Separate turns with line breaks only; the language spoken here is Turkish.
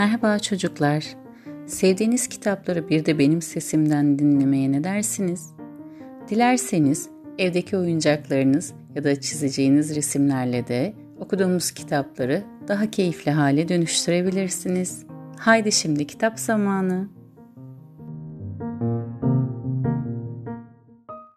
Merhaba çocuklar. Sevdiğiniz kitapları bir de benim sesimden dinlemeye ne dersiniz? Dilerseniz evdeki oyuncaklarınız ya da çizeceğiniz resimlerle de okuduğumuz kitapları daha keyifli hale dönüştürebilirsiniz. Haydi şimdi kitap zamanı.